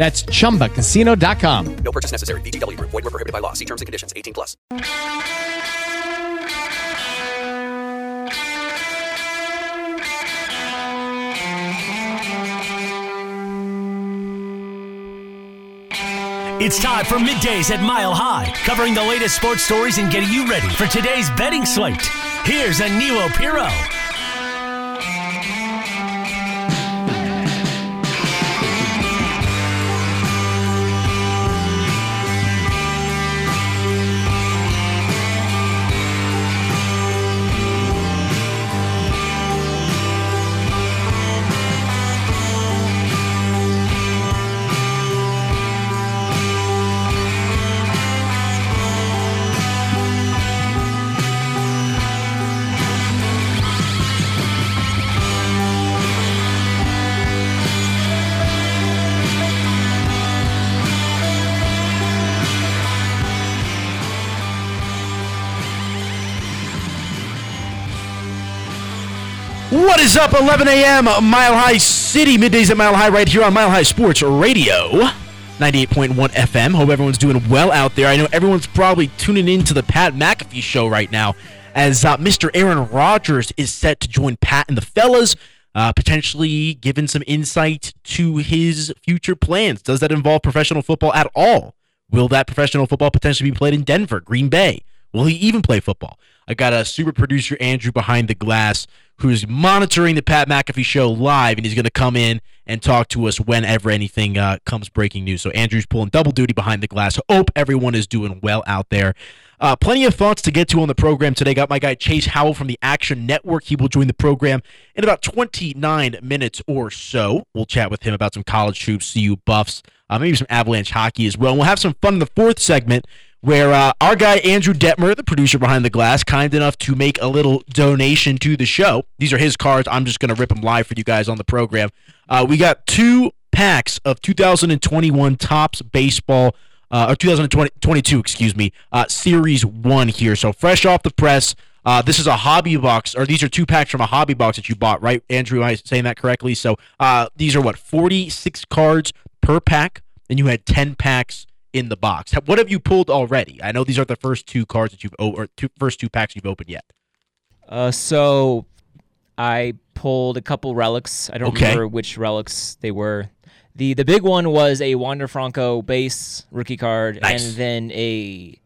That's ChumbaCasino.com. No purchase necessary. VGW. Void were prohibited by law. See terms and conditions. 18 plus. It's time for middays at Mile High, covering the latest sports stories and getting you ready for today's betting slate. Here's a Anilo Piro. Is up? 11 a.m. Mile High City, middays at Mile High, right here on Mile High Sports Radio, 98.1 FM. Hope everyone's doing well out there. I know everyone's probably tuning in to the Pat McAfee show right now, as uh, Mr. Aaron Rodgers is set to join Pat and the fellas, uh, potentially giving some insight to his future plans. Does that involve professional football at all? Will that professional football potentially be played in Denver, Green Bay? Will he even play football? I got a super producer, Andrew, behind the glass who's monitoring the Pat McAfee show live, and he's going to come in and talk to us whenever anything uh, comes breaking news. So Andrew's pulling double duty behind the glass. Hope everyone is doing well out there. Uh, plenty of thoughts to get to on the program today. Got my guy Chase Howell from the Action Network. He will join the program in about 29 minutes or so. We'll chat with him about some college hoops, CU Buffs, uh, maybe some Avalanche hockey as well. And we'll have some fun in the fourth segment where uh, our guy Andrew Detmer, the producer behind the glass, kind enough to make a little donation to the show. These are his cards. I'm just going to rip them live for you guys on the program. Uh, we got two packs of 2021 Topps Baseball, uh, or 2022, excuse me, uh, Series 1 here. So fresh off the press. Uh, this is a hobby box, or these are two packs from a hobby box that you bought, right, Andrew? Am I saying that correctly? So uh, these are what, 46 cards per pack, and you had 10 packs in the box. What have you pulled already? I know these are the first two cards that you've or two, first two packs you've opened yet. Uh, so I pulled a couple relics. I don't Okay. remember which relics they were. the The big one was a Wander Franco base rookie card, Nice. and then a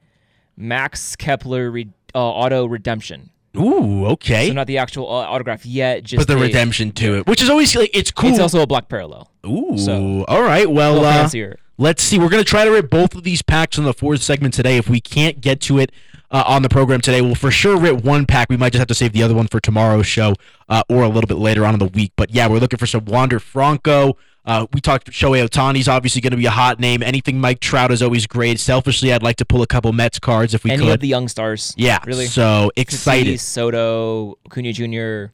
Max Kepler re- uh, auto redemption. Ooh, okay. So not the actual uh, autograph yet, just but the a- redemption to it, which is always like it's cool. It's also a black parallel. Ooh, so- all right. Well, uh, fancier. Let's see. We're gonna try to rip both of these packs in the fourth segment today. If we can't get to it uh, on the program today, we'll for sure rip one pack. We might just have to save the other one for tomorrow's show uh, or a little bit later on in the week. But yeah, we're looking for some Wander Franco. Uh, we talked Shohei Ohtani's obviously going to be a hot name. Anything Mike Trout is always great. Selfishly, I'd like to pull a couple Mets cards if we Any could. of the young stars. yeah, really. So excited. Tatis, Soto, Acuna Jr.,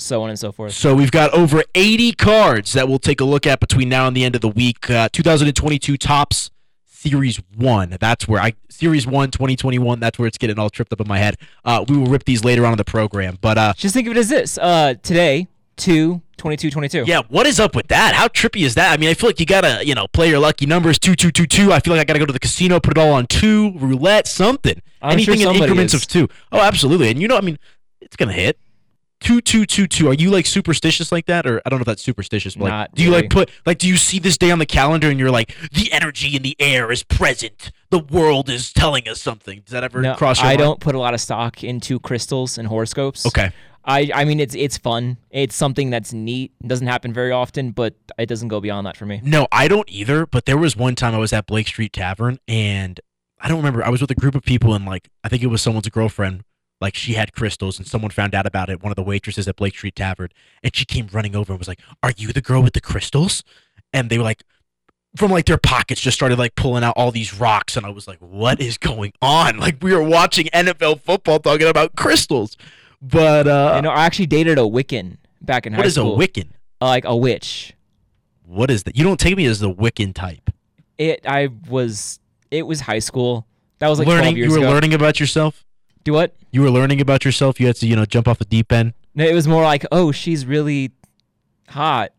so on and so forth. So we've got over 80 cards that we'll take a look at between now and the end of the week. Uh, 2022 Topps Series 1. That's where I Series 1 2021, that's where it's getting all tripped up in my head. Uh, we will rip these later on in the program. But uh Just think of it as this. Uh, today, 2, 22, 22. yeah, what is up with that? How trippy is that? I mean, I feel like you gotta, you know, play your lucky numbers two, two, two, two. I feel like I gotta go to the casino, put it all on two, roulette, something. I'm Anything sure in increments is. of two. Oh, absolutely. And you know, I mean, it's gonna hit. Two two two two. Are you like superstitious like that, or I don't know if that's superstitious. But like, do you really. like put like do you see this day on the calendar and you're like the energy in the air is present, the world is telling us something? Does that ever No, cross your I mind? don't put a lot of stock into crystals and horoscopes. Okay. I, I mean it's it's fun. It's something that's neat. It doesn't happen very often, but it doesn't go beyond that for me. No, I don't either. But there was one time I was at Blake Street Tavern and I don't remember. I was with a group of people and like I think it was someone's girlfriend. Like she had crystals and someone found out about it. One of the waitresses at Blake Street Tavern and she came running over and was like, "Are you the girl with the crystals?" And they were like, from like their pockets, just started like pulling out all these rocks, and I was like, "What is going on?" Like we were watching NFL football talking about crystals. But uh, I know I actually dated a Wiccan back in what high is a. Wiccan? Uh, like a witch. What is that? You don't take me as the Wiccan type. It I was it was high school. That was like learning, 12 years you were ago. learning about yourself. Do what? You were learning about yourself. You had to, you know, jump off the deep end. No, it was more like, oh, she's really hot,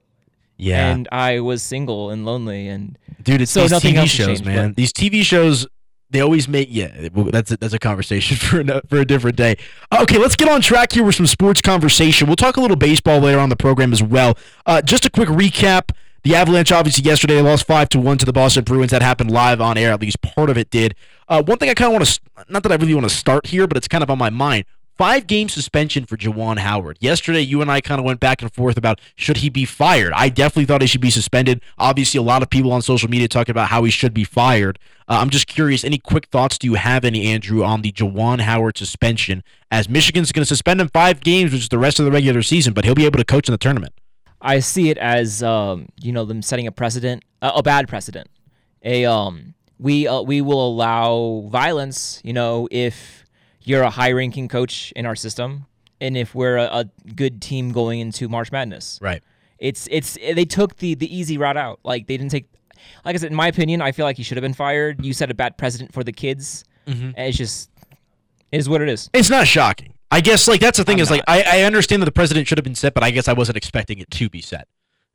Yeah, and I was single and lonely, and dude, it's so these nothing TV shows, changed, man. but- These TV shows, they always make. Yeah, that's a, that's a conversation for a, for a different day. Okay, let's get on track here with some sports conversation. We'll talk a little baseball later on the program as well. Uh, just a quick recap. The Avalanche, obviously, yesterday lost five to one to the Boston Bruins. That happened live on air. At least part of it did. Uh, one thing I kind of want to, not that I really want to start here, but it's kind of on my mind. Five game suspension for Juwan Howard. Yesterday, you and I kind of went back and forth about should he be fired. I definitely thought he should be suspended. Obviously, a lot of people on social media talking about how he should be fired. Uh, I'm just curious. Any quick thoughts do you have, any Andrew, on the Juwan Howard suspension? As Michigan's going to suspend him five games, which is the rest of the regular season, but he'll be able to coach in the tournament. I see it as um, you know them setting a precedent, uh, a bad precedent. A um, we uh, we will allow violence, you know, if you're a high-ranking coach in our system, and if we're a, a good team going into March Madness. Right. It's it's they took the the easy route out. Like they didn't take. Like I said, in my opinion, I feel like he should have been fired. You set a bad precedent for the kids. And it's just it is what it is. It's not shocking. I guess like that's the thing I'm is like I, I understand that the president should have been set, but I guess I wasn't expecting it to be set.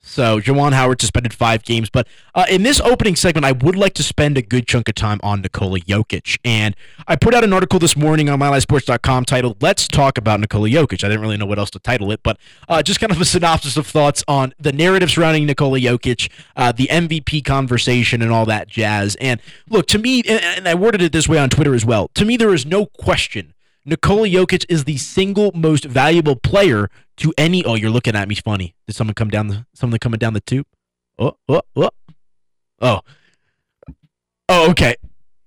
So Juwan Howard suspended five games, but uh, in this opening segment, I would like to spend a good chunk of time on Nikola Jokic, and I put out an article this morning on MileHighSports.com titled "Let's Talk About Nikola Jokic." I didn't really know what else to title it, but uh, just kind of a synopsis of thoughts on the narrative surrounding Nikola Jokic, uh, the MVP conversation, and all that jazz. And look, to me, and, and I worded it this way on Twitter as well. To me, there is no question Nikola Jokic is the single most valuable player to any. Oh, you're looking at me funny. Did someone come down the? Someone coming down the tube? Oh, oh, oh, oh. Oh, okay.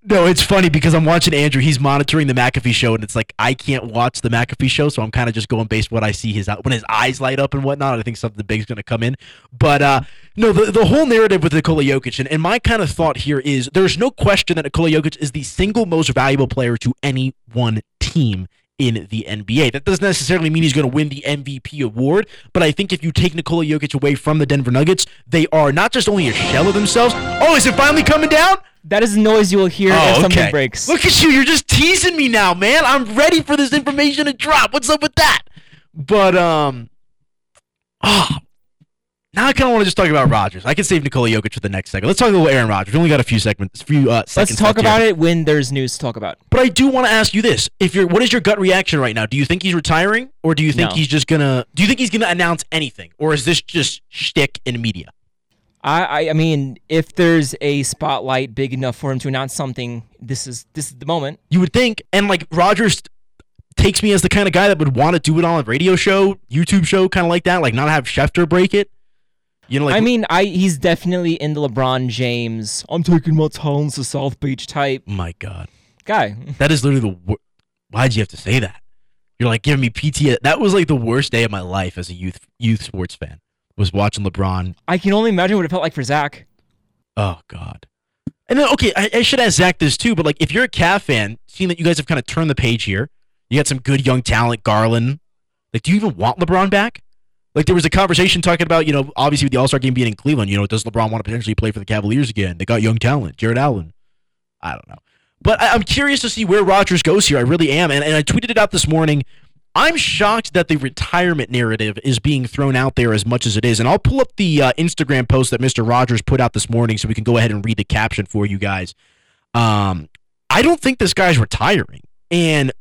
No, it's funny because I'm watching Andrew. He's monitoring the McAfee show, and it's like I can't watch the McAfee show, so I'm kind of just going based what I see his when his eyes light up and whatnot. I think something big's going to come in. But uh, no, the the whole narrative with Nikola Jokic, and, and my kind of thought here is there's no question that Nikola Jokic is the single most valuable player to any one team in the NBA. That doesn't necessarily mean he's going to win the MVP award, but I think if you take Nikola Jokic away from the Denver Nuggets, they are not just only a shell of themselves. Oh, is it finally coming down? That is the noise you will hear if Oh, something okay. breaks. Look at you. You're just teasing me now, man. I'm ready for this information to drop. What's up with that? But um oh, now I kind of want to just talk about Rodgers. I can save Nikola Jokic for the next segment. Let's talk a little Aaron Rodgers. We only got a few segments, few uh, Let's talk left here. about it when there's news to talk about. But I do want to ask you this: If you're, what is your gut reaction right now? Do you think he's retiring, or do you think No. he's just gonna? Do you think he's gonna announce anything, or is this just shtick in media? I, I I mean, if there's a spotlight big enough for him to announce something, this is this is the moment. You would think, and like Rodgers takes me as the kind of guy that would want to do it on a radio show, YouTube show, kind of like that, like not have Schefter break it. You know, like I mean, I he's definitely in the LeBron James. I'm taking my talents to South Beach type my God, guy. that is literally the. Wor- Why'd you have to say that? You're like giving me PTSD. That was like the worst day of my life as a youth youth sports fan. Was watching LeBron I can only imagine what it felt like for Zach. Oh God. And then okay, I, I should ask Zach this too, but like if you're a Cav fan, seeing that you guys have kind of turned the page here, you got some good young talent, Garland. Like, do you even want LeBron back? Like there was a conversation talking about, you know, obviously with the All Star game being in Cleveland, you know, does LeBron want to potentially play for the Cavaliers again? They got young talent, Jarrett Allen. I don't know. But I, I'm curious to see where Rodgers goes here. I really am. And, and I tweeted it out this morning. I'm shocked that the retirement narrative is being thrown out there as much as it is. And I'll pull up the uh, Instagram post that Mr. Rodgers put out this morning so we can go ahead and read the caption for you guys. Um, I don't think this guy's retiring. And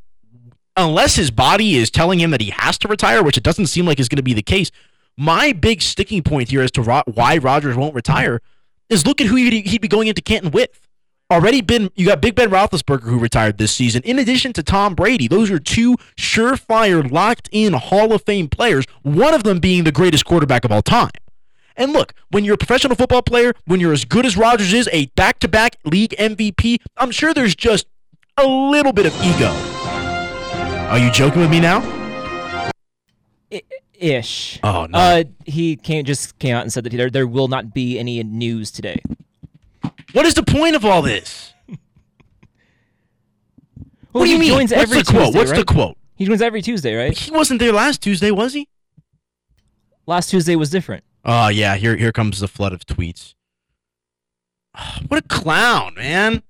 unless his body is telling him that he has to retire, which it doesn't seem like is going to be the case. My big sticking point here as to ro- why Rodgers won't retire is look at who he'd, he'd be going into Canton with. Already been, you got Big Ben Roethlisberger who retired this season, in addition to Tom Brady. Those are two surefire, locked in Hall of Fame players, one of them being the greatest quarterback of all time. And look, when you're a professional football player, when you're as good as Rodgers is, a back to back league MVP, I'm sure there's just a little bit of ego. Are you joking with me now? I- ish. Oh, no. Uh, he came just came out and said that there there will not be any news today. What is the point of all this? Well, what do you mean? What's every the quote? Tuesday, What's the quote? He joins every Tuesday, right? He wasn't there last Tuesday, was he? Last Tuesday was different. Oh yeah, here here comes the flood of tweets. What a clown, man!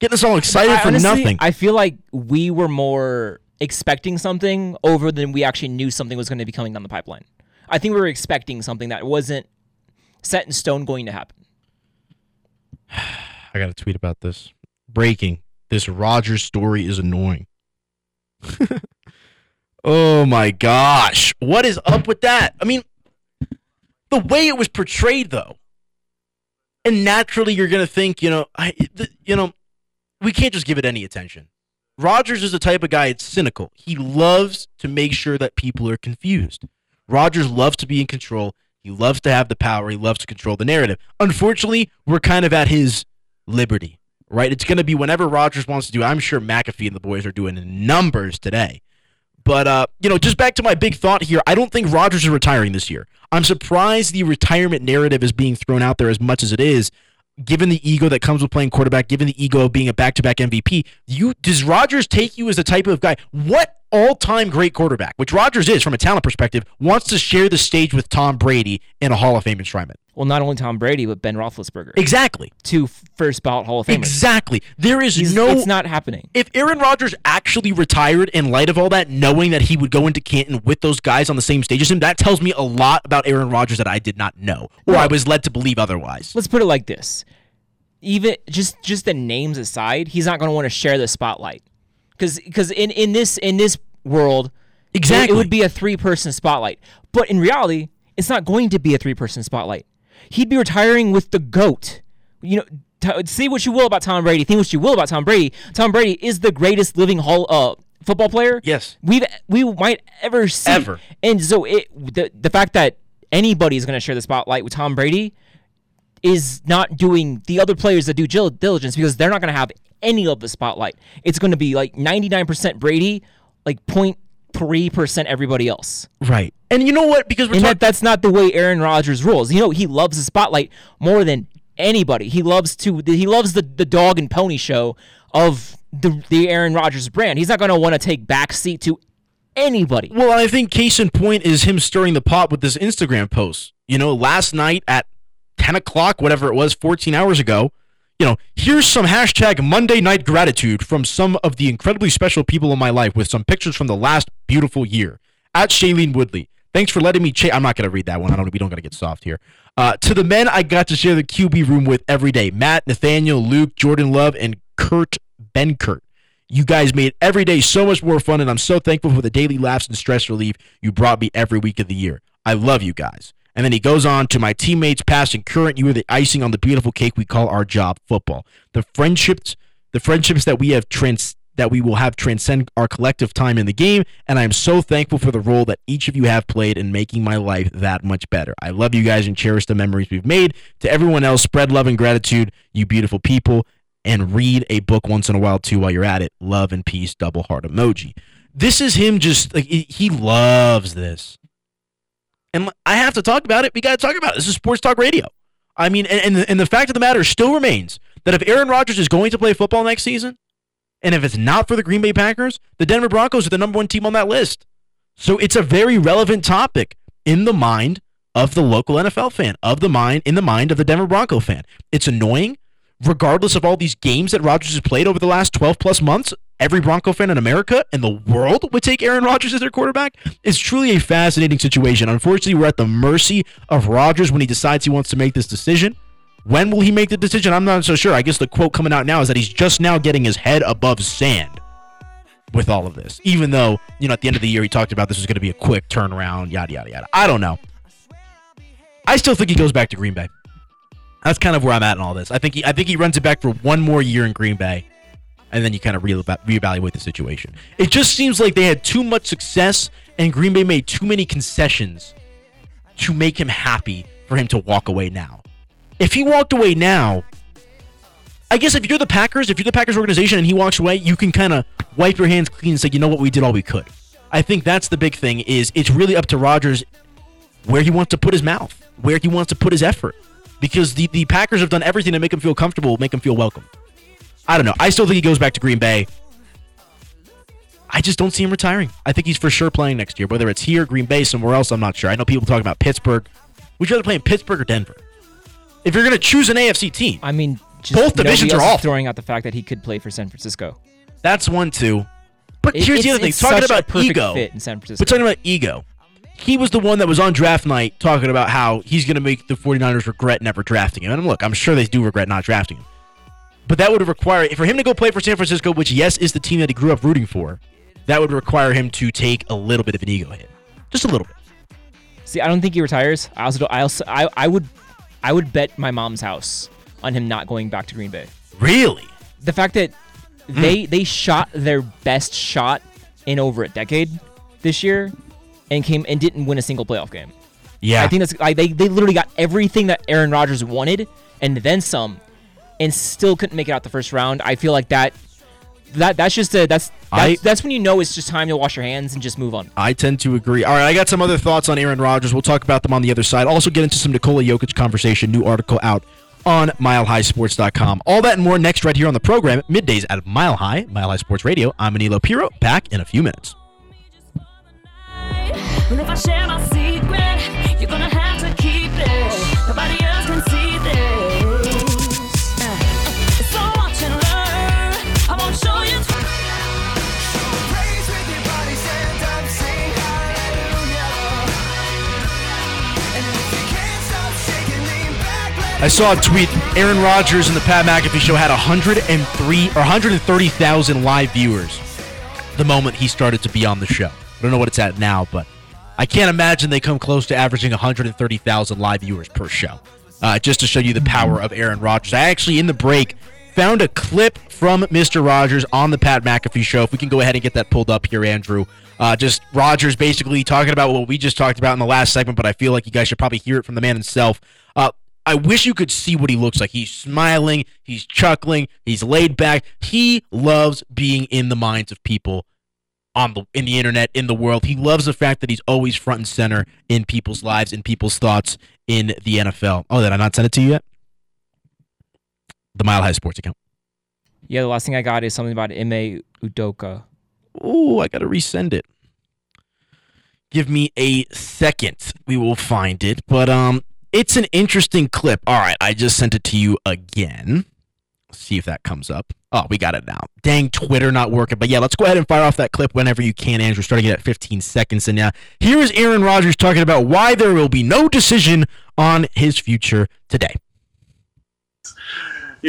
Getting us all excited I- for honestly, nothing. I feel like we were more expecting something over than we actually knew something was going to be coming down the pipeline. I think we were expecting something that wasn't set in stone going to happen. I got a tweet about this. Breaking: This Rodgers story is annoying. oh my gosh, what is up with that? I mean, the way it was portrayed, though, and naturally you're gonna think, you know, I, th- you know, we can't just give it any attention. Rodgers is the type of guy. It's cynical. He loves to make sure that people are confused. Rodgers loves to be in control. He loves to have the power. He loves to control the narrative. Unfortunately, we're kind of at his liberty, right? It's going to be whenever Rodgers wants to do. I'm sure McAfee and the boys are doing numbers today. But uh, you know, just back to my big thought here. I don't think Rodgers is retiring this year. I'm surprised the retirement narrative is being thrown out there as much as it is, given the ego that comes with playing quarterback, given the ego of being a back-to-back MVP. You does Rodgers take you as the type of guy? What all-time great quarterback, which Rodgers is from a talent perspective, wants to share the stage with Tom Brady in a Hall of Fame enshrinement? Well, not only Tom Brady, but Ben Roethlisberger. Exactly. Two first ballot Hall of Famers. Exactly. There is He's- no it's not happening. if Aaron Rodgers actually retired in light of all that, knowing that he would go into Canton with those guys on the same stage as him, that tells me a lot about Aaron Rodgers that I did not know, or I was led to believe otherwise. Let's put it like this: even just just the names aside, he's not going to want to share the spotlight because because in in this in this world, it- Exactly. it would be a three person spotlight. But in reality, it's not going to be a three person spotlight. He'd be retiring with the goat. You know, t- say what you will about Tom Brady, think what you will about Tom Brady. Tom Brady is the greatest living hall uh, football player. Yes. we've we might ever see. Ever. And so it the the fact that anybody is going to share the spotlight with Tom Brady is not doing the other players that do diligence because they're not going to have any of the spotlight. It's going to be like 99% Brady, like 0.3% everybody else. Right. And you know what? Because we're And that, that's not the way Aaron Rodgers rules. You know, he loves the spotlight more than anybody. He loves to he loves the, the dog and pony show of the the Aaron Rodgers brand. He's not going to want to take backseat to anybody. Well, I think case in point is him stirring the pot with this Instagram post. You know, last night at 10 o'clock, whatever it was, 14 hours ago, you know, here's some hashtag Monday night gratitude from some of the incredibly special people in my life with some pictures from the last beautiful year. At Shailene Woodley. Thanks for letting me cha- I'm not to read that one. I don't we don't got to get soft here. Uh, to the men I got to share the QB room with every day. Matt, Nathaniel, Luke, Jordan Love, and Kurt Benkert. You guys made every day so much more fun, and I'm so thankful for the daily laughs and stress relief you brought me every week of the year. I love you guys. And then he goes on to my teammates, past and current. You are the icing on the beautiful cake we call our job, football. The friendships, the friendships that we have trans that we will have transcend our collective time in the game, and I am so thankful for the role that each of you have played in making my life that much better. I love you guys and cherish the memories we've made. To everyone else, spread love and gratitude, you beautiful people, and read a book once in a while too while you're at it. Love and peace, double heart emoji. This is him just like he loves this. And I have to talk about it. We got to talk about it. This is Sports Talk Radio. I mean, and, and, the, and the fact of the matter still remains that if Aaron Rodgers is going to play football next season, and if it's not for the Green Bay Packers, the Denver Broncos are the number one team on that list. So it's a very relevant topic in the mind of the local NFL fan, of the mind in the mind of the Denver Bronco fan. It's annoying, regardless of all these games that Rodgers has played over the last 12 plus months. Every Bronco fan in America and the world would take Aaron Rodgers as their quarterback. It's truly a fascinating situation. Unfortunately, we're at the mercy of Rodgers when he decides he wants to make this decision. When will he make the decision? I'm not so sure. I guess the quote coming out now is that he's just now getting his head above sand. with all of this. Even though, you know, at the end of the year he talked about this was going to be a quick turnaround, yada yada yada. I don't know. I still think he goes back to Green Bay. That's kind of where I'm at in all this. I think he I think he runs it back for one more year in Green Bay and then you kind of re- reevaluate the situation. It just seems like they had too much success, and Green Bay made too many concessions to make him happy for him to walk away now. If he walked away now, I guess if you're the Packers, if you're the Packers organization and he walks away, you can kind of wipe your hands clean and say, you know what, we did all we could. I think that's the big thing is it's really up to Rodgers where he wants to put his mouth, where he wants to put his effort. Because the, the Packers have done everything to make him feel comfortable, make him feel welcome. I don't know. I still think he goes back to Green Bay. I just don't see him retiring. I think he's for sure playing next year. Whether it's here, Green Bay, somewhere else, I'm not sure. I know people talking about Pittsburgh. Would you rather play in Pittsburgh or Denver? If you're going to choose an AFC team, I mean, just Both divisions are awful. Throwing out the fact that he could play for San Francisco. that's one too. But It- here's the other thing. Talking about ego. fit in San Francisco. But talking about ego. He was the one that was on draft night talking about how he's going to make the 49ers regret never drafting him. And look, I'm sure they do regret not drafting him. But that would require for him to go play for San Francisco, which, yes, is the team that he grew up rooting for, that would require him to take a little bit of an ego hit. Just a little bit. See, I don't think he retires. I also, don't, I also, I, I would, I would bet my mom's house on him not going back to Green Bay. Really? The fact that Hmm. they they shot their best shot in over a decade this year, and came and didn't win a single playoff game. Yeah. I think that's like they, they literally got everything that Aaron Rodgers wanted and then some, and still couldn't make it out the first round. I feel like that that that's just a that's that's, I- that's when you know it's just time to wash your hands and just move on. I tend to agree. All right, I got some other thoughts on Aaron Rodgers. We'll talk about them on the other side. Also, get into some Nikola Jokic conversation. New article out on milehighsports.com. All that and more next, right here on the program. Middays at Mile High, Mile High Sports Radio. I'm Anilo Piro. Back in a few minutes. I saw a tweet. Aaron Rodgers and the Pat McAfee show had 103 or 130,000 live viewers the moment he started to be on the show. I don't know what it's at now, but I can't imagine they come close to averaging 130,000 live viewers per show. Uh, just to show you the power of Aaron Rodgers. I actually, in the break, found a clip from Mr. Rodgers on the Pat McAfee show. If we can go ahead and get that pulled up here, Andrew. Uh, just Rodgers basically talking about what we just talked about in the last segment, but I feel like you guys should probably hear it from the man himself. Uh, I wish you could see what he looks like. He's smiling, he's chuckling, he's laid back. He loves being in the minds of people on the in the internet, in the world. He loves the fact that he's always front and center in people's lives, in people's thoughts in the NFL. Oh, did I not send it to you yet? The Mile High Sports account. Yeah, the last thing I got is something about Ime Udoka. Ooh, I gotta resend it. Give me a second. We will find it. But um it's an interesting clip. All right, I just sent it to you again. See if that comes up. Oh, we got it now. Dang, Twitter not working. But yeah, let's go ahead and fire off that clip whenever you can, Andrew, starting it at 15 seconds. And now, here is Aaron Rodgers talking about why there will be no decision on his future today.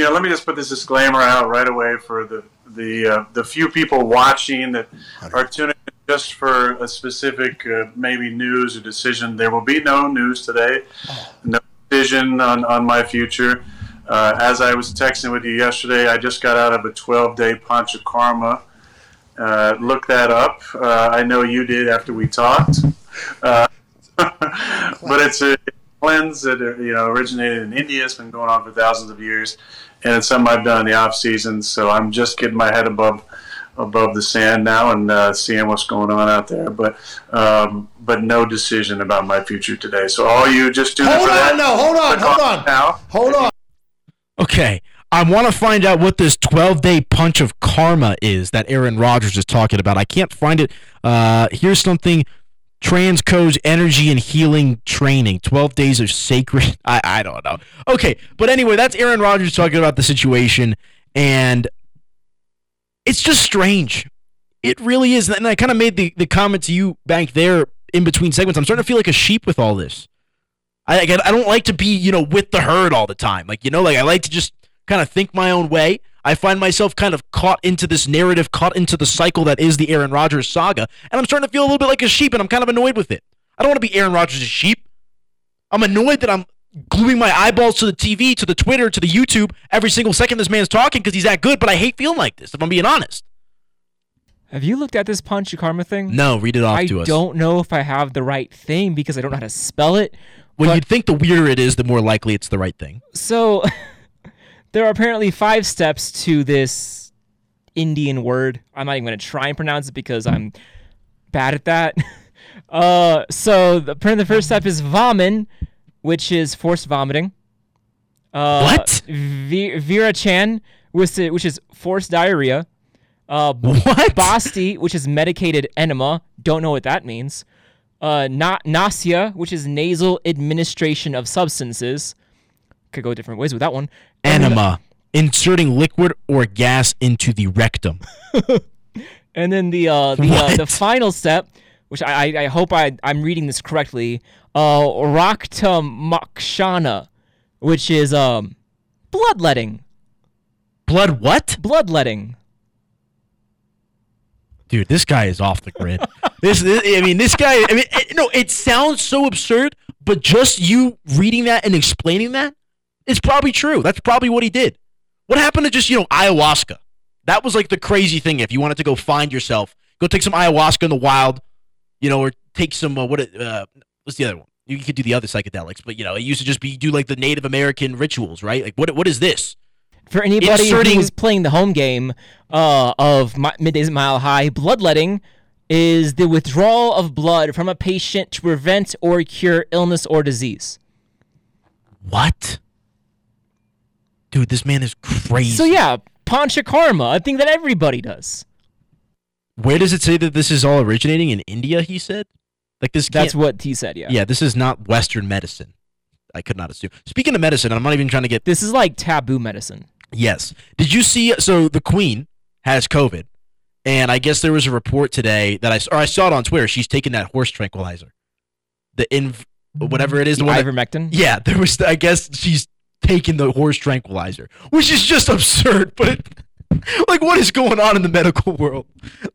know, let me just put this disclaimer out right away for the the uh, the few people watching that are tuning in just for a specific uh, maybe news or decision. There will be no news today, no decision on on my future. Uh, as I was texting with you yesterday, I just got out of a 12 day panchakarma. Uh, look that up. Uh, I know you did after we talked. Uh, but it's a cleanse that uh, you know originated in India. It's been going on for thousands of years, and it's something I've done in the off season. So I'm just getting my head above above the sand now and uh, seeing what's going on out there. But um, but no decision about my future today. So all you just do Hold for that. on, no, hold on, hold on. now. Hold on. Okay. I want to find out what this 12 day panchakarma is that Aaron Rodgers is talking about. I can't find it. Uh, here's something Transco's energy and healing training. 12 days of sacred. I, I don't know. Okay. But anyway, that's Aaron Rodgers talking about the situation. And it's just strange. It really is. And I kind of made the, the comment to you back there in between segments. I'm starting to feel like a sheep with all this. I, I don't like to be, you know, with the herd all the time. Like, you know, like I like to just kind of think my own way. I find myself kind of caught into this narrative, caught into the cycle that is the Aaron Rodgers saga, and I'm starting to feel a little bit like a sheep, and I'm kind of annoyed with it. I don't want to be Aaron Rodgers' sheep. I'm annoyed that I'm gluing my eyeballs to the TV, to the Twitter, to the YouTube every single second this man's talking because he's that good, but I hate feeling like this, if I'm being honest. Have you looked at this panchakarma thing? No, read it off I to us. I don't know if I have the right thing because I don't know how to spell it. Well, but- you'd think the weirder it is, the more likely it's the right thing. So there are apparently five steps to this Indian word. I'm not even going to try and pronounce it because I'm bad at that. Uh, so the, the first step is vamin, which is forced vomiting. Uh, What? Vi- Virachan, which is, which is forced diarrhea. Uh, What? Basti, which is medicated enema. Don't know what that means. Uh, na- nausea, which is nasal administration of substances. Could go different ways with that one. Enema. Inserting liquid or gas into the rectum. And then the uh, the uh, the final step, which I I, I hope I I'm reading this correctly, uh, Rakta Makshana, which is um bloodletting. Blood what? Bloodletting. Dude, this guy is off the grid. this, this I mean, this guy I mean, it, no, it sounds so absurd, but just you reading that and explaining that, it's probably true. That's probably what he did. What happened to just, you know, ayahuasca? That was like the crazy thing if you wanted to go find yourself, go take some ayahuasca in the wild, you know, or take some uh, what it, uh what's the other one? You could do the other psychedelics, but you know, it used to just be do like the Native American rituals, right? Like what what is this? For anybody Inserting- who's playing the home game uh, of Mi- Middays Mile High, bloodletting is the withdrawal of blood from a patient to prevent or cure illness or disease. What? Dude, this man is crazy. So yeah, panchakarma, a thing that everybody does. Where does it say that this is all originating in India? He said, like this. That's what he said. Yeah. Yeah, this is not Western medicine. I could not assume. Speaking of medicine, I'm not even trying to get. This is like taboo medicine. Yes. Did you see? So the Queen has COVID, and I guess there was a report today that I or I saw it on Twitter. She's taking that horse tranquilizer, the inv, whatever it is. The The one that- ivermectin. yeah, there was. I guess she's taking the horse tranquilizer, which is just absurd. But like, what is going on in the medical world?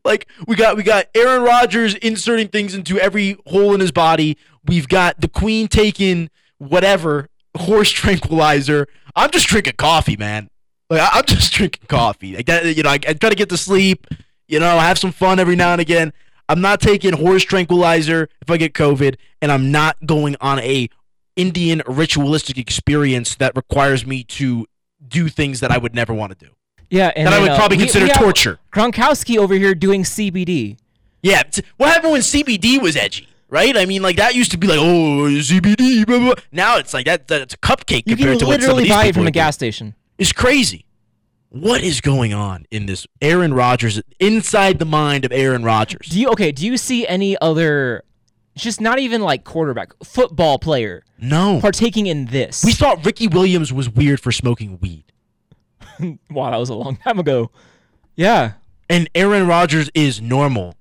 Like, we got we got Aaron Rodgers inserting things into every hole in his body. We've got the Queen taking whatever horse tranquilizer. I'm just drinking coffee, man. Like, I- I'm just drinking coffee. Like that, you know, I, I try to get to sleep. You know, have some fun every now and again. I'm not taking horse tranquilizer if I get COVID, and I'm not going on a Indian ritualistic experience that requires me to do things that I would never want to do. Yeah, and That I would uh, probably we- consider we torture. Gronkowski over here doing CBD. Yeah, what happened when CBD was edgy, right? I mean, like that used to be like, oh, CBD, blah, blah. Now it's like that. That's a cupcake You compared to what some of literally these buy it from a gas doing. station. It's crazy. What is going on in this Aaron Rodgers inside the mind of Aaron Rodgers? Do you okay? Do you see any other, just not even like quarterback, football player no. partaking in this? We thought Ricky Williams was weird for smoking weed. wow, that was a long time ago. Yeah. and Aaron Rodgers is normal.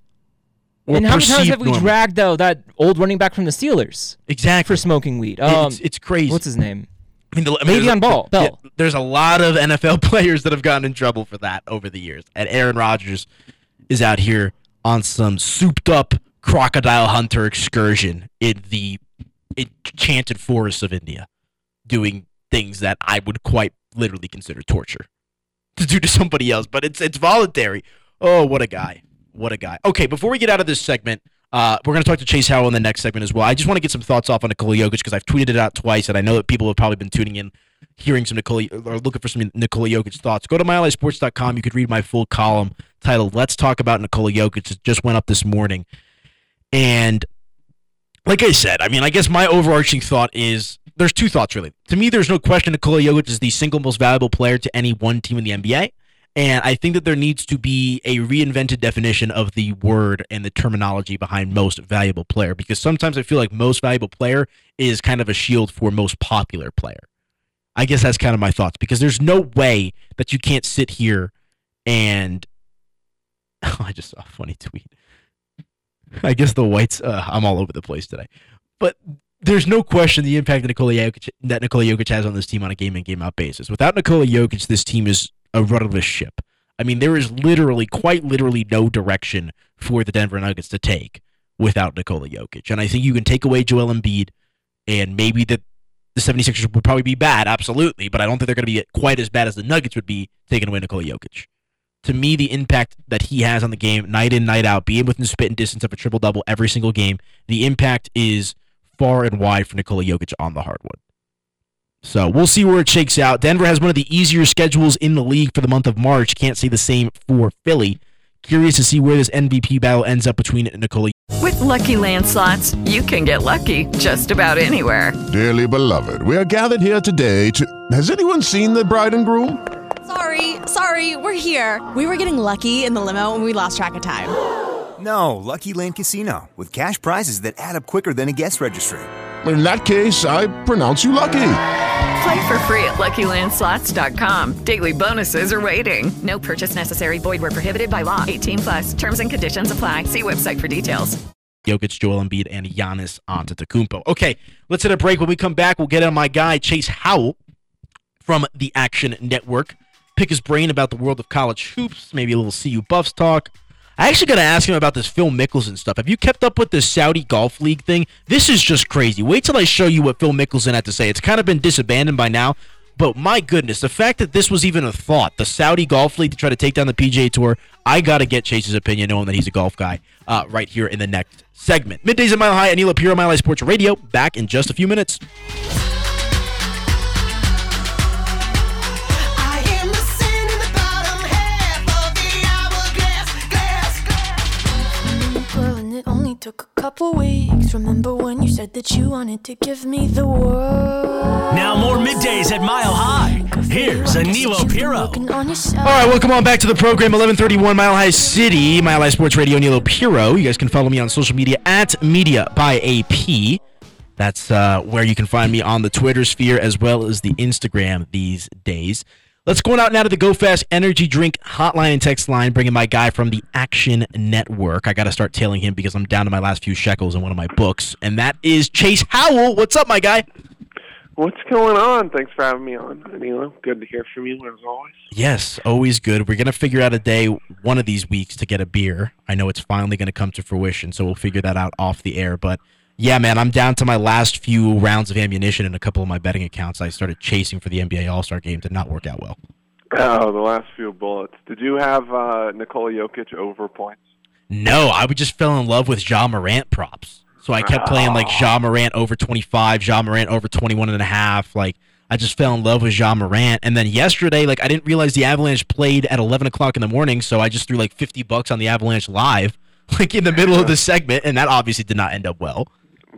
And how many times have we normal. dragged though that old running back from the Steelers exactly for smoking weed? Um, it's, it's crazy. what's his name? I mean, the, I mean, there's Le'Veon a- Ball- yeah, Bell. there's a lot of NFL players that have gotten in trouble for that over the years, and Aaron Rodgers is out here on some souped-up crocodile hunter excursion in the enchanted forests of India, doing things that I would quite literally consider torture to do to somebody else, but it's it's voluntary. Oh, what a guy! What a guy! Okay, before we get out of this segment, uh, we're going to talk to Chase Howell in the next segment as well. I just want to get some thoughts off on Nikola Jokic because I've tweeted it out twice, and I know that people have probably been tuning in, hearing some Nikola or looking for some Nikola Jokic thoughts. Go to milehighsports.com. You could read my full column titled "Let's Talk About Nikola Jokic." It just went up this morning, and like I said, I mean, I guess my overarching thought is there's two thoughts really. To me, there's no question Nikola Jokic is the single most valuable player to any one team in the NBA. And I think that there needs to be a reinvented definition of the word and the terminology behind most valuable player because sometimes I feel like most valuable player is kind of a shield for most popular player. I guess that's kind of my thoughts because there's no way that you can't sit here and I just saw a funny tweet. I guess the whites. Uh, I'm all over the place today, but there's no question the impact that Nikola Jokic, that Nikola Jokic has on this team on a game in game out basis. Without Nikola Jokic, this team is a rudderless ship. I mean, there is literally, quite literally, no direction for the Denver Nuggets to take without Nikola Jokic. And I think you can take away Joel Embiid, and maybe that the 76ers would probably be bad, absolutely, but I don't think they're going to be quite as bad as the Nuggets would be taking away Nikola Jokic. To me, the impact that he has on the game, night in, night out, being within spit and distance of a triple double every single game, the impact is far and wide for Nikola Jokic on the hardwood. So we'll see where it shakes out. Denver has one of the easier schedules in the league for the month of March. Can't say the same for Philly. Curious to see where this MVP battle ends up between Nikola. With Lucky Land slots, you can get lucky just about anywhere. Dearly beloved, we are gathered here today to. Has anyone seen the bride and groom? Sorry, sorry, we're here. We were getting lucky in the limo and we lost track of time. No, Lucky Land Casino, with cash prizes that add up quicker than a guest registry. In that case, I pronounce you lucky. Play for free at LuckyLandSlots.com. Daily bonuses are waiting. No purchase necessary. Void where prohibited by law. 18 plus. Terms and conditions apply. See website for details. Jokic, Joel Embiid, and Giannis Antetokounmpo. Okay, let's hit a break. When we come back, we'll get on my guy Chase Howell from the Action Network. Pick his brain about the world of college hoops, maybe a little CU Buffs talk. I actually got to ask him about this Phil Mickelson stuff. Have you kept up with this Saudi Golf League thing? This is just crazy. Wait till I show you what Phil Mickelson had to say. It's kind of been disabandoned by now, but my goodness, the fact that this was even a thought, the Saudi Golf League to try to take down the PGA Tour, I got to get Chase's opinion, knowing that he's a golf guy, uh, right here in the next segment. Middays at Mile High, Anilo Piro, Mile High Sports Radio, back in just a few minutes. Took a couple weeks. Remember when you said that you wanted to give me the world? Now more middays at Mile High. Here's Anilo Piro. On yourself. All right, welcome on back to the program. 1131 Mile High City, Mile High Sports Radio, Nilo Piro. You guys can follow me on social media at Media by AP. That's uh, where you can find me on the Twitter sphere as well as the Instagram these days. Let's go on out now to the Go Fast Energy Drink hotline and text line, bringing my guy from the Action Network. I got to start tailing him because I'm down to my last few shekels in one of my books, and that is Chase Howell. What's up, my guy? What's going on? Thanks for having me on, Anilo. Good to hear from you as always. Yes, always good. We're gonna figure out a day one of these weeks to get a beer. I know it's finally gonna come to fruition, so we'll figure that out off the air. But yeah, man, I'm down to my last few rounds of ammunition in a couple of my betting accounts. I started chasing for the NBA All Star game, did not work out well. Oh, the last few bullets. Did you have uh, Nikola Jokic over points? No, I just fell in love with Ja Morant props. So I kept playing like Ja Morant over 25, Ja Morant over 21 and a half. Like I just fell in love with Ja Morant. And then yesterday, like I didn't realize the Avalanche played at 11 o'clock in the morning, so I just threw like 50 bucks on the Avalanche live, like in the middle of the segment, and that obviously did not end up well.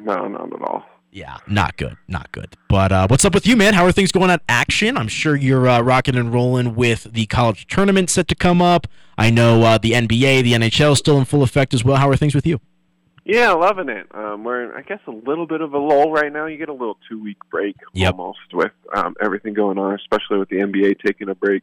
No, not at all. Yeah, not good, not good. But uh, what's up with you, man? How are things going at Action? I'm sure you're uh, rocking and rolling with the college tournament set to come up. I know uh, the NBA, the NHL, is still in full effect as well. How are things with you? Yeah, loving it. Um, we're in, I guess, a little bit of a lull right now. You get a little two week break Yep. almost with um, everything going on, especially with the NBA taking a break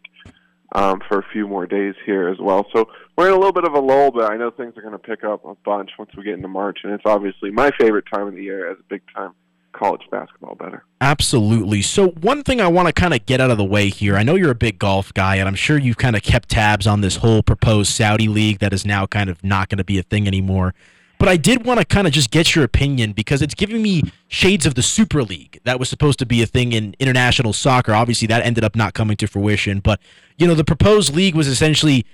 um, for a few more days here as well. So we're in a little bit of a lull, but I know things are going to pick up a bunch once we get into March, and it's obviously my favorite time of the year as a big time college basketball better. Absolutely. So, one thing I want to kind of get out of the way here I know you're a big golf guy, and I'm sure you've kind of kept tabs on this whole proposed Saudi league that is now kind of not going to be a thing anymore. But I did want to kind of just get your opinion because it's giving me shades of the Super League that was supposed to be a thing in international soccer. Obviously, that ended up not coming to fruition. But, you know, the proposed league was essentially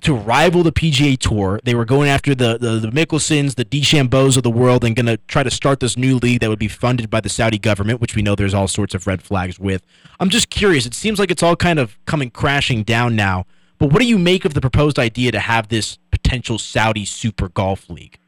to rival the PGA Tour. They were going after the the, the Mickelsons, the DeChambeaus of the world, and going to try to start this new league that would be funded by the Saudi government, which we know there's all sorts of red flags with. I'm just curious. It seems like it's all kind of coming crashing down now. But what do you make of the proposed idea to have this potential Saudi Super Golf League?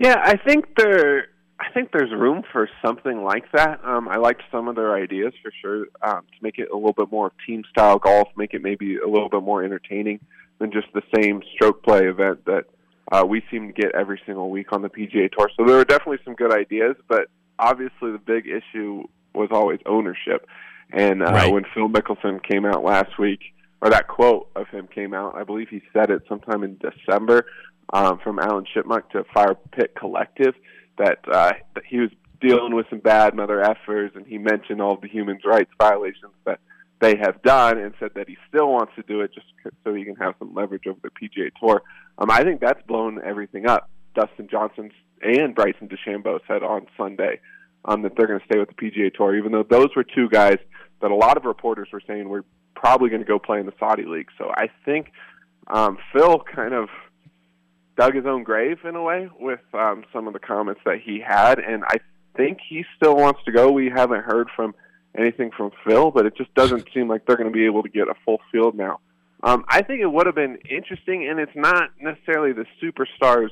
Yeah, I think there. I think there's room for something like that. Um, I liked some of their ideas for sure um, to make it a little bit more team style golf, make it maybe a little bit more entertaining than just the same stroke play event that uh, we seem to get every single week on the PGA Tour. So there are definitely some good ideas, but obviously the big issue was always ownership. And uh, Right. when Phil Mickelson came out last week, or that quote of him came out, I believe he said it sometime in December um, from Alan Shipnuck to Fire Pit Collective that, uh, that he was dealing with some bad mother effers, and he mentioned all the human rights violations that they have done, and said that he still wants to do it just so he can have some leverage over the PGA Tour. Um, I think that's blown everything up. Dustin Johnson and Bryson DeChambeau said on Sunday um, that they're going to stay with the PGA Tour, even though those were two guys that a lot of reporters were saying were probably going to go play in the Saudi League. So I think um, Phil kind of dug his own grave in a way with um, some of the comments that he had, and I think he still wants to go. We haven't heard from anything from Phil, but it just doesn't seem like they're going to be able to get a full field now. Um, I think it would have been interesting, and it's not necessarily the superstars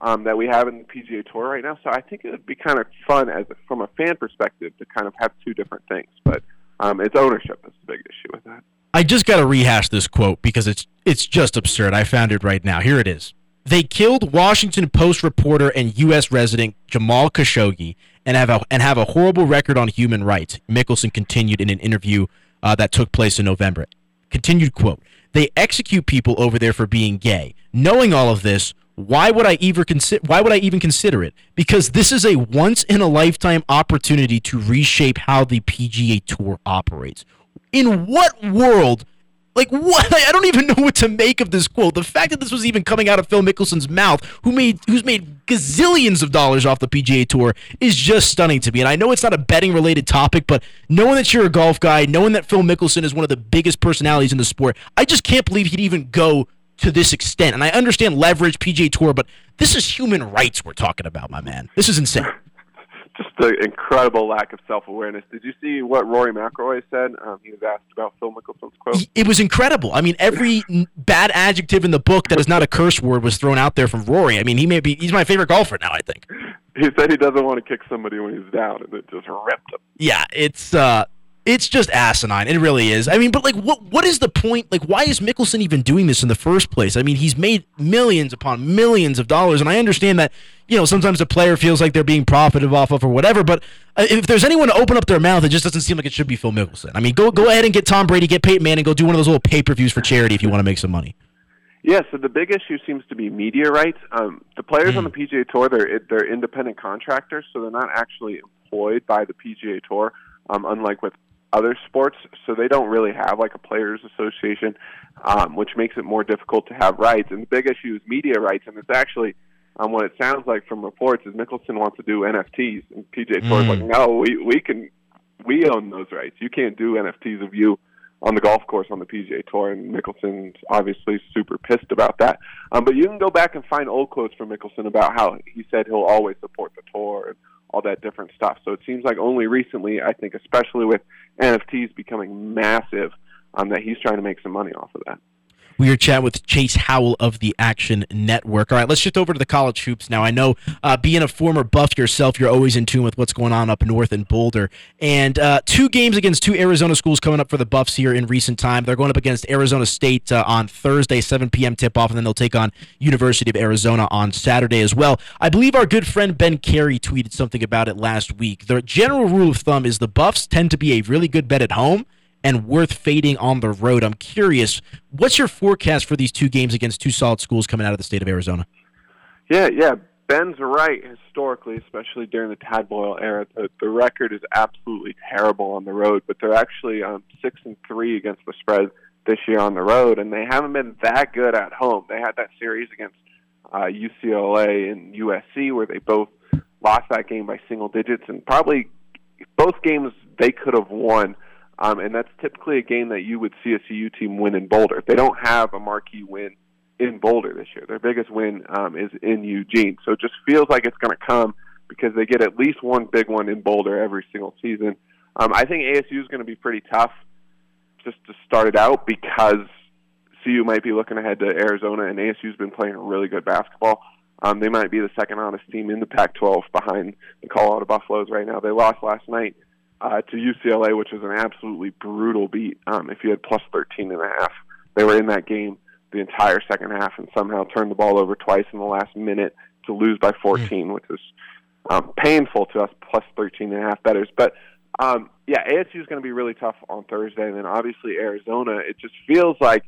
um, that we have in the PGA Tour right now. So I think it would be kind of fun as from a fan perspective to kind of have two different things. But um, it's ownership that's the big issue with that. I just got to rehash this quote because it's it's just absurd. I found it right now. Here it is. They killed Washington Post reporter and U.S. resident Jamal Khashoggi and have a and have a horrible record on human rights. Mickelson continued in an interview uh, that took place in November. Continued quote: They execute people over there for being gay. Knowing all of this, why would I even consider? Why would I even consider it? Because this is a once in a lifetime opportunity to reshape how the PGA Tour operates. In what world? Like what? I don't even know what to make of this quote. The fact that this was even coming out of Phil Mickelson's mouth, who made who's made gazillions of dollars off the PGA Tour, is just stunning to me. And I know it's not a betting related topic, but knowing that you're a golf guy, knowing that Phil Mickelson is one of the biggest personalities in the sport, I just can't believe he'd even go to this extent. And I understand leverage, PGA Tour, but this is human rights we're talking about, my man. This is insane. The incredible lack of self awareness. Did you see what Rory McIlroy said? Um, he was asked about Phil Mickelson's quote. It was incredible. I mean, every bad adjective in the book that is not a curse word was thrown out there from Rory. I mean, he may be he's my favorite golfer now, I think. He said he doesn't want to kick somebody when he's down, and it just ripped him. Yeah, it's uh it's just asinine. It really is. I mean, but like what what is the point? Like why is Mickelson even doing this in the first place? I mean, he's made millions upon millions of dollars and I understand that, you know, sometimes a player feels like they're being profited off of or whatever, but uh, if there's anyone to open up their mouth, it just doesn't seem like it should be Phil Mickelson. I mean, go go ahead and get Tom Brady, get Peyton Manning, go do one of those little pay-per-views for charity if you want to make some money. Yeah, so the big issue seems to be media rights. Um, the players on the PGA Tour, they're they're independent contractors, so they're not actually employed by the PGA Tour, um, unlike with other sports. So they don't really have like a players' association, um, which makes it more difficult to have rights. And the big issue is media rights, and it's actually um, what it sounds like from reports is Mickelson wants to do NFTs, and PGA Tour is like, no, we we can we own those rights. You can't do NFTs of you on the golf course on the PGA Tour, and Mickelson's obviously super pissed about that. Um, but you can go back and find old quotes from Mickelson about how he said he'll always support the tour and all that different stuff. So it seems like only recently, I think, especially with NFTs becoming massive, um, that he's trying to make some money off of that. We are chatting with Chase Howell of the Action Network. All right, let's shift over to the college hoops now. I know, uh, being a former Buff yourself, you're always in tune with what's going on up north in Boulder. And uh, two games against two Arizona schools coming up for the Buffs here in recent time. They're going up against Arizona State uh, on Thursday, 7 p.m. tip off, and then they'll take on University of Arizona on Saturday as well. I believe our good friend Ben Carey tweeted something about it last week. The general rule of thumb is the Buffs tend to be a really good bet at home and worth fading on the road. I'm curious, what's your forecast for these two games against two solid schools coming out of the state of Arizona? Yeah, yeah. Ben's right historically, especially during the Tad Boyle era. The, the record is absolutely terrible on the road, but they're actually um, six and three against the spread this year on the road, and they haven't been that good at home. They had that series against uh, UCLA and USC where they both lost that game by single digits, and probably both games they could have won. Um, and that's typically a game that you would see a CU team win in Boulder. They don't have a marquee win in Boulder this year. Their biggest win um, is in Eugene. So it just feels like it's going to come because they get at least one big one in Boulder every single season. Um, I think ASU is going to be pretty tough just to start it out because CU might be looking ahead to Arizona, and ASU's been playing really good basketball. Um, they might be the second honest team in the Pac-12 behind the Colorado Buffaloes right now. They lost last night uh, to UCLA, which was an absolutely brutal beat. Um, if you had plus 13 and a half, they were in that game the entire second half and somehow turned the ball over twice in the last minute to lose by 14, which is um, painful to us. Plus 13 and a half betters, but um, yeah, ASU is going to be really tough on Thursday, and then obviously Arizona. It just feels like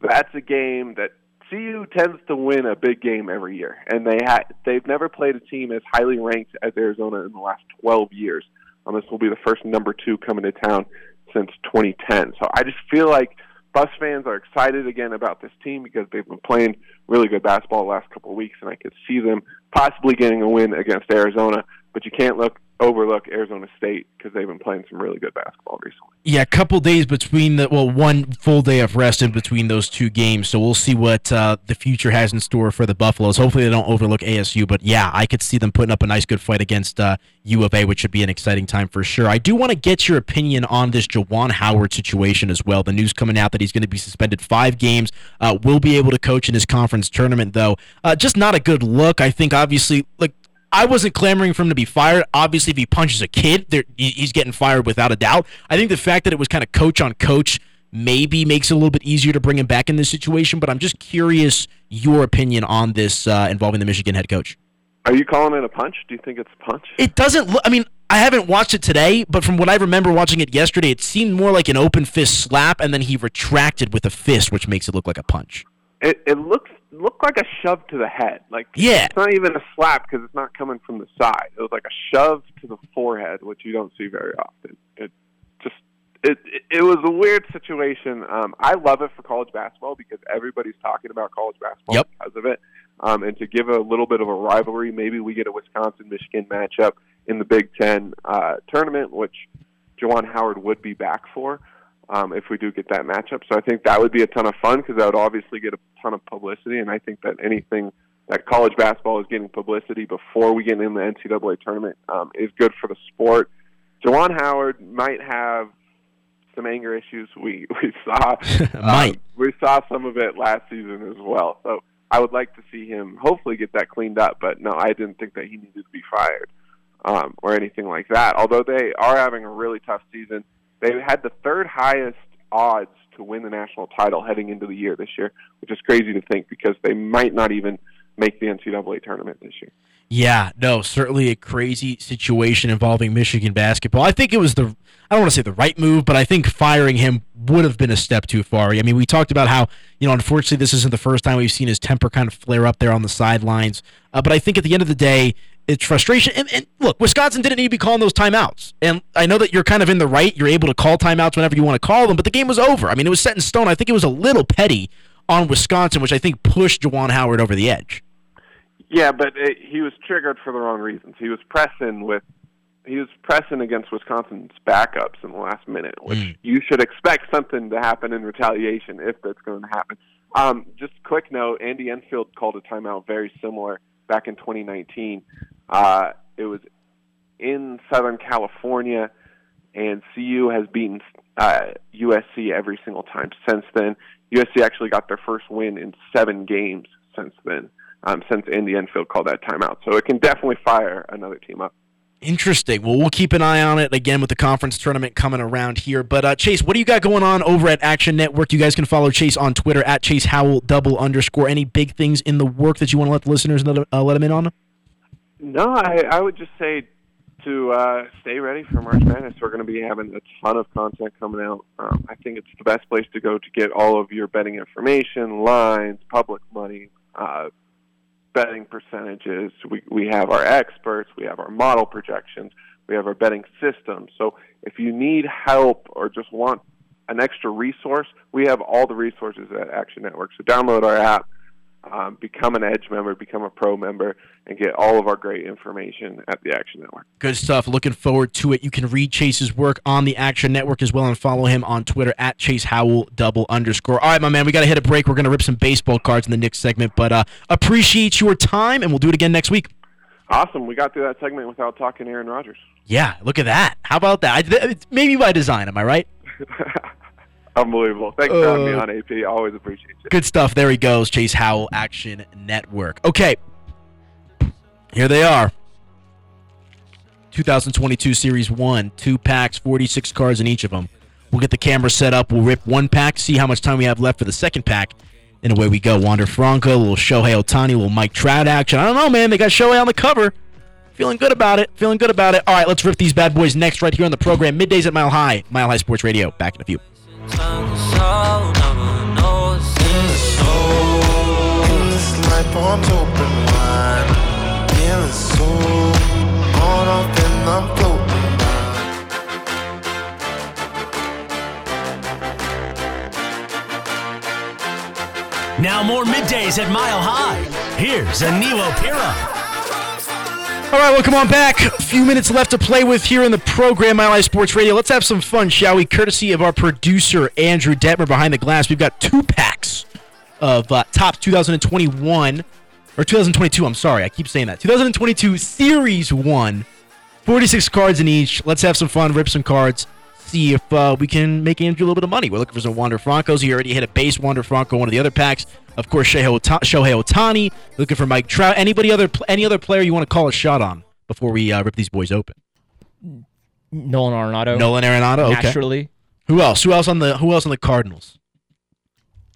that's a game that CU tends to win a big game every year, and they ha- they've never played a team as highly ranked as Arizona in the last 12 years. Um, this will be the first number two coming to town since 2010. So I just feel like Bus fans are excited again about this team because they've been playing really good basketball the last couple of weeks, and I could see them possibly getting a win against Arizona. But you can't look overlook Arizona State because they've been playing some really good basketball recently. Yeah, a couple days between the well, one full day of rest in between those two games. So we'll see what uh, the future has in store for the Buffaloes. Hopefully, they don't overlook ASU. But yeah, I could see them putting up a nice, good fight against uh, U of A, which should be an exciting time for sure. I do want to get your opinion on this Juwan Howard situation as well. The news coming out that he's going to be suspended five games. Uh, will be able to coach in his conference tournament though. Uh, just not a good look. I think obviously, like I wasn't clamoring for him to be fired. Obviously, if he punches a kid, he's getting fired without a doubt. I think the fact that it was kind of coach on coach maybe makes it a little bit easier to bring him back in this situation. But I'm just curious your opinion on this uh, involving the Michigan head coach. Are you calling it a punch? Do you think it's a punch? It doesn't look. I mean, I haven't watched it today, but from what I remember watching it yesterday, it seemed more like an open fist slap, and then he retracted with a fist, which makes it look like a punch. It it looks looked like a shove to the head. Like Yeah. it's not even a slap because it's not coming from the side. It was like a shove to the forehead, which you don't see very often. It just it it, it was a weird situation. Um, I love it for college basketball because everybody's talking about college basketball Yep. because of it. Um, and to give a little bit of a rivalry, maybe we get a Wisconsin Michigan matchup in the Big Ten uh, tournament, which Juwan Howard would be back for um, if we do get that matchup. So I think that would be a ton of fun because that would obviously get a ton of publicity. And I think that anything that college basketball is getting publicity before we get in the NCAA tournament um, is good for the sport. Juwan Howard might have some anger issues. We we saw Might. um, we saw some of it last season as well. So I would like to see him hopefully get that cleaned up. But no, I didn't think that he needed to be fired um, or anything like that. Although they are having a really tough season, they had the third highest odds to win the national title heading into the year this year, which is crazy to think because they might not even make the NCAA tournament this year. Yeah, no, certainly a crazy situation involving Michigan basketball. I think it was the I don't want to say the right move, but I think firing him would have been a step too far. I mean, we talked about how, you know, unfortunately this isn't the first time we've seen his temper kind of flare up there on the sidelines. Uh, but I think at the end of the day, it's frustration. And, and look, Wisconsin didn't need to be calling those timeouts. And I know that you're kind of in the right. You're able to call timeouts whenever you want to call them, but the game was over. I mean, it was set in stone. I think it was a little petty on Wisconsin, which I think pushed Juwan Howard over the edge. Yeah, but it, he was triggered for the wrong reasons. He was pressing with he was pressing against Wisconsin's backups in the last minute, which you should expect something to happen in retaliation if that's going to happen. Um, just a quick note: Andy Enfield called a timeout very similar back in 2019. Uh, it was in Southern California, and CU has beaten uh, USC every single time since then. USC actually got their first win in seven games since then, um, since Andy Enfield called that timeout. So it can definitely fire another team up. Interesting. Well, we'll keep an eye on it again with the conference tournament coming around here. But uh, Chase, what do you got going on over at Action Network? You guys can follow Chase on Twitter at Chase Howell double underscore. Any big things in the work that you want to let the listeners uh, let them in on? No, I, I would just say to uh, stay ready for March Madness. We're going to be having a ton of content coming out. Um, I think it's the best place to go to get all of your betting information, lines, public money, uh, betting percentages. We we have our experts, we have our model projections, we have our betting system. So if you need help or just want an extra resource, we have all the resources at Action Network. So download our app, um, become an Edge member, become a Pro member, and get all of our great information at the Action Network. Good stuff. Looking forward to it. You can read Chase's work on the Action Network as well and follow him on Twitter at Chase Howell double underscore. All right, my man, we got to hit a break. We're going to rip some baseball cards in the next segment, but uh, appreciate your time, and we'll do it again next week. Awesome. We got through that segment without talking Aaron Rodgers. Yeah, look at that. How about that? I, th- maybe by design, am I right? Unbelievable. Thanks for having me Uh, on, AP. Always appreciate it. Good stuff. There he goes. Chase Howell Action Network. Okay. Here they are. 2022 Series 1. Two packs, 46 cards in each of them. We'll get the camera set up. We'll rip one pack, see how much time we have left for the second pack. And away we go. Wander Franco, a little Shohei Ohtani, a little Mike Trout action. I don't know, man. They got Shohei on the cover. Feeling good about it. Feeling good about it. All right, let's rip these bad boys next right here on the program. Middays at Mile High. Mile High Sports Radio. Back in a few. Now more middays at Mile High. Here's a Neo Pira. All right, welcome on back. A few minutes left to play with here in the program, Mile High Sports Radio. Let's have some fun, shall we? Courtesy of our producer, Andrew Detmer, behind the glass. We've got two packs of uh, Topps 2021, or 2022, I'm sorry. I keep saying that. 2022 Series 1. 46 cards in each. Let's have some fun, rip some cards, see if uh, we can make Andrew a little bit of money. We're looking for some Wander Francos. He already hit a base Wander Franco, one of the other packs. Of course, Shohei Ota- Shohei Ohtani. Looking for Mike Trout. Anybody other any other player you want to call a shot on before we uh, rip these boys open? Nolan Arenado. Nolan Arenado. Okay. Naturally. Who else? Who else on the Who else on the Cardinals?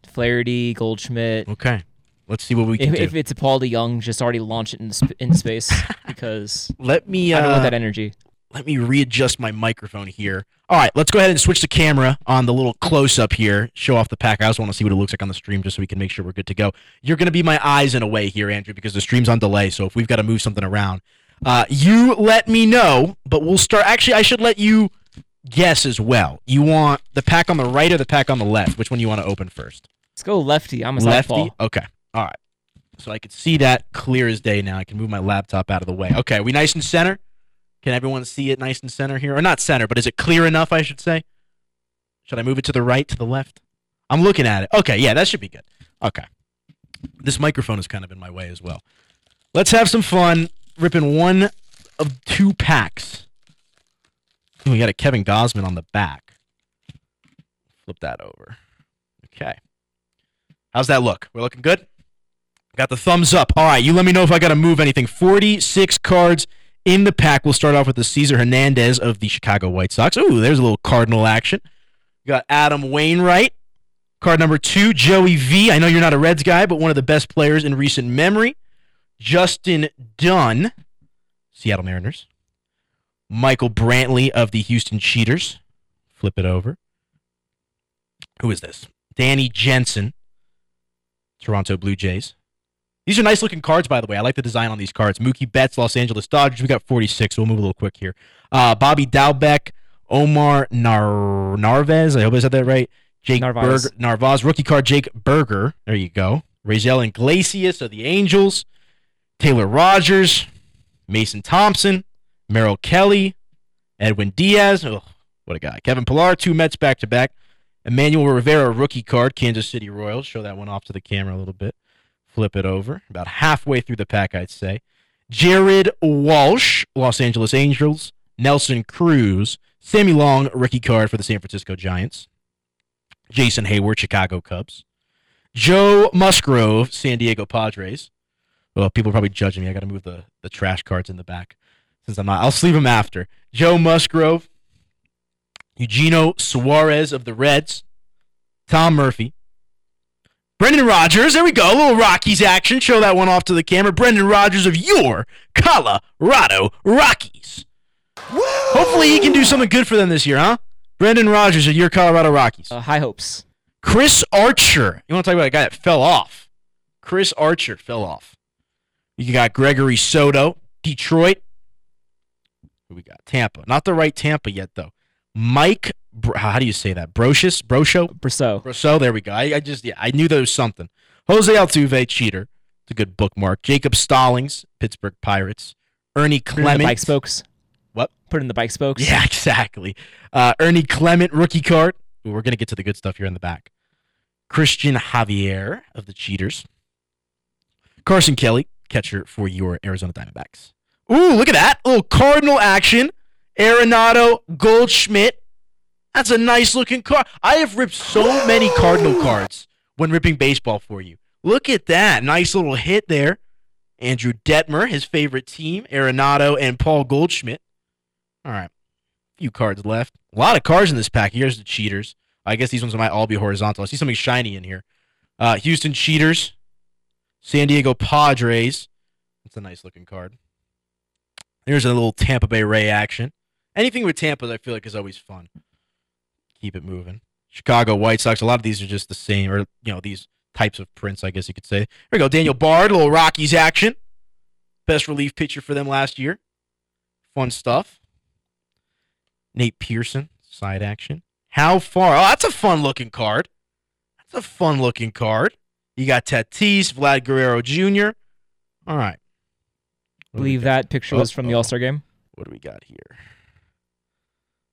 Flaherty, Goldschmidt. Okay. Let's see what we can If, do. if it's a Paul DeJong, just already launch it in, sp- into space because Let me. Uh, I don't want that energy. Let me readjust my microphone here. All right, let's go ahead and switch the camera on the little close up here. Show off the pack. I also want to see what it looks like on the stream just so we can make sure we're good to go. You're going to be my eyes in a way here, Andrew, because the stream's on delay. So if we've got to move something around, uh, you let me know. But we'll start. Actually, I should let you guess as well. You want the pack on the right or the pack on the left? Which one you want to open first? Let's go lefty. I'm a lefty. southpaw. Okay. All right. So I can see that clear as day now. I can move my laptop out of the way. Okay. Are we nice and center? Can everyone see it nice and center here? Or not center, but is it clear enough, I should say? Should I move it to the right, to the left? I'm looking at it. Okay, yeah, that should be good. Okay. This microphone is kind of in my way as well. Let's have some fun ripping one of two packs. We got a Kevin Gausman on the back. Flip that over. Okay. How's that look? We're looking good? Got the thumbs up. All right, you let me know if I got to move anything. 46 cards in the pack. We'll start off with the Cesar Hernandez of the Chicago White Sox. Ooh, there's a little Cardinal action. We got Adam Wainwright. Card number two, Joey V. I know you're not a Reds guy, but one of the best players in recent memory. Justin Dunn, Seattle Mariners. Michael Brantley of the Houston Cheaters. Flip it over. Who is this? Danny Jansen, Toronto Blue Jays. These are nice looking cards, by the way. I like the design on these cards. Mookie Betts, Los Angeles Dodgers. We got 46, so we'll move a little quick here. Uh, Bobby Dalbec, Omar Nar- Narvez. I hope I said that right. Jake Narvaez. Burger, Narvaz. Rookie card, Jake Burger. There you go. Raisel Iglesias of the Angels. Taylor Rogers. Mason Thompson. Merrill Kelly. Edwin Diaz. Oh, what a guy. Kevin Pillar, two Mets back to back. Emmanuel Rivera, rookie card, Kansas City Royals. Show that one off to the camera a little bit. Flip it over. About halfway through the pack, I'd say. Jared Walsh, Los Angeles Angels. Nelson Cruz. Sammy Long, rookie card for the San Francisco Giants. Jason Heyward, Chicago Cubs. Joe Musgrove, San Diego Padres. Well, people are probably judging me. I got to move the, the trash cards in the back since I'm not. I'll sleeve them after. Joe Musgrove, Eugenio Suarez of the Reds, Tom Murphy, Brendan Rodgers. There we go. A little Rockies action. Show that one off to the camera. Brendan Rodgers of your Colorado Rockies. Hopefully he can do something good for them this year, huh? Brendan Rodgers of your Colorado Rockies. Uh, high hopes. Chris Archer. You want to talk about a guy that fell off? Chris Archer fell off. You got Gregory Soto, Detroit. Who we got? Tampa. Not the right Tampa yet, though. Mike, how do you say that? Brocious? Brosho? Brosseau. Brosseau. There we go. I, I just, yeah, I knew there was something. Jose Altuve, cheater. It's a good bookmark. Jacob Stallings, Pittsburgh Pirates. Ernie Put in the Clement. bike spokes. What? Put in the bike spokes. Yeah, exactly. Uh, Ernie Clement, rookie card. Ooh, we're going to get to the good stuff here in the back. Cristian Javier of the Cheaters. Carson Kelly, catcher for your Arizona Diamondbacks. Ooh, look at that. little Cardinal action. Arenado, Goldschmidt. That's a nice looking card. I have ripped so many Cardinal cards when ripping baseball for you. Look at that. Nice little hit there. Andrew Detmer, his favorite team, Arenado and Paul Goldschmidt. All right. Few cards left. A lot of cards in this pack. Here's the cheaters. I guess these ones might all be horizontal. I see something shiny in here. Uh, Houston Cheaters. San Diego Padres. That's a nice looking card. Here's a little Tampa Bay Ray action. Anything with Tampa, I feel like, is always fun. Keep it moving. Chicago White Sox. A lot of these are just the same, or you know, these types of prints, I guess you could say. Here we go. Daniel Bard, a little Rockies action. Best relief pitcher for them last year. Fun stuff. Nate Pearson, side action. How far? Oh, that's a fun looking card. That's a fun looking card. You got Tatis, Vlad Guerrero Jr. All right. I believe that picture was oh, from the All Star oh. game. What do we got here?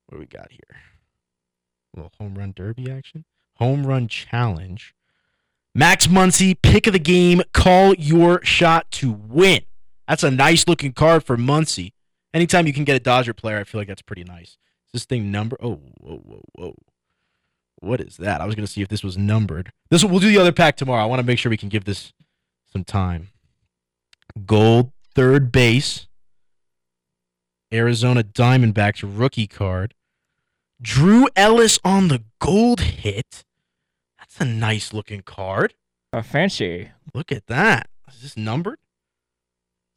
What do we got here? A little home run derby action. Home run challenge. Max Muncy, pick of the game. Call your shot to win. That's a nice looking card for Muncy. Anytime you can get a Dodger player, I feel like that's pretty nice. Is this thing number? Oh, whoa, whoa, whoa. What is that? I was gonna see if this was numbered. This we'll do the other pack tomorrow. I want to make sure we can give this some time. Gold third base. Arizona Diamondbacks rookie card. Drew Ellis on the gold hit. That's a nice looking card. A fancy. Look at that. Is this numbered?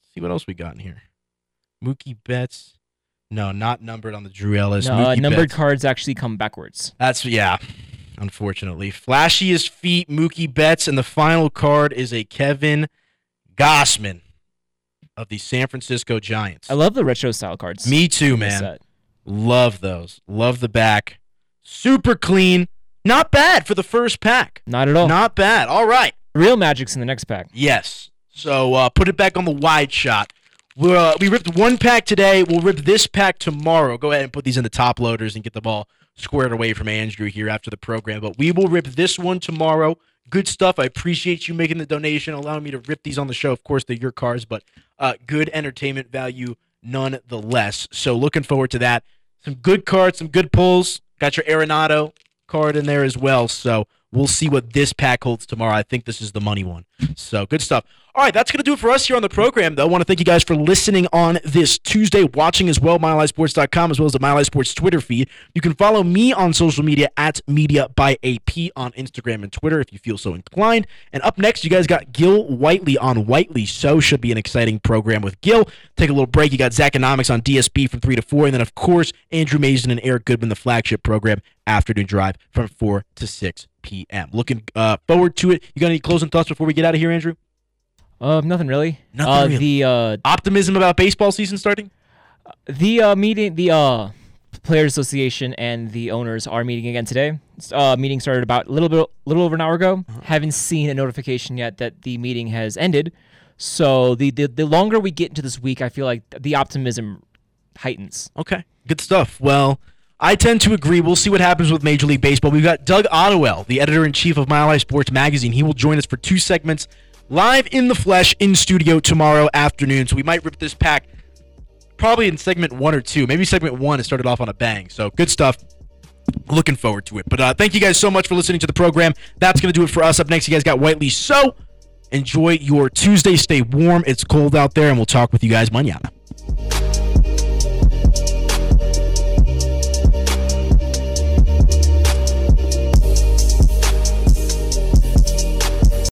Let's see what else we got in here. Mookie Betts. No, not numbered on the Drew Ellis. No, uh, numbered Betts. cards actually come backwards. That's yeah. Unfortunately, flashiest feet Mookie Betts, and the final card is a Kevin Gausman of the San Francisco Giants. I love the retro style cards. Me too, man. Love those. Love the back. Super clean. Not bad for the first pack. Not at all. Not bad. All right. Real Magic's in the next pack. Yes. So uh, put it back on the wide shot. We're, uh, we ripped one pack today. We'll rip this pack tomorrow. Go ahead and put these in the top loaders and get them all squared away from Andrew here after the program. But we will rip this one tomorrow. Good stuff. I appreciate you making the donation, allowing me to rip these on the show. Of course, they're your cars, but uh, good entertainment value nonetheless. So looking forward to that. Some good cards, some good pulls. Got your Arenado card in there as well. So we'll see what this pack holds tomorrow. I think this is the money one. So good stuff. All right, that's going to do it for us here on the program, though. I want to thank you guys for listening on this Tuesday, watching as well, MileHighSports.com, as well as the Mile High Sports Twitter feed. You can follow me on social media at Media by AP on Instagram and Twitter if you feel so inclined. And up next, you guys got Gil Whiteley on Whiteley So Should be an exciting program with Gil. Take a little break. You got Zachonomics on DSB from 3 to 4. And then, of course, Andrew Mason and Eric Goodman, the flagship program, Afternoon Drive from 4 to 6 p.m. Looking uh, forward to it. You got any closing thoughts before we get out of here, Andrew? Uh, nothing really. Nothing uh, really. The uh, Optimism about baseball season starting? the uh, meeting, the uh, Players Association and the owners are meeting again today. Uh, meeting started about a little bit, little over an hour ago. Uh-huh. Haven't seen a notification yet that the meeting has ended. So the, the the longer we get into this week, I feel like the optimism heightens. Okay, good stuff. Well, I tend to agree. We'll see what happens with Major League Baseball. We've got Doug Ottewell, the editor in chief of Mile High Sports Magazine. He will join us for two segments live in the flesh in studio tomorrow afternoon. So we might rip this pack probably in segment one or two. Maybe segment one it started off on a bang. So good stuff. Looking forward to it. But uh, thank you guys so much for listening to the program. That's going to do it for us. Up next, you guys got Whiteley. So enjoy your Tuesday. Stay warm. It's cold out there, and we'll talk with you guys mañana.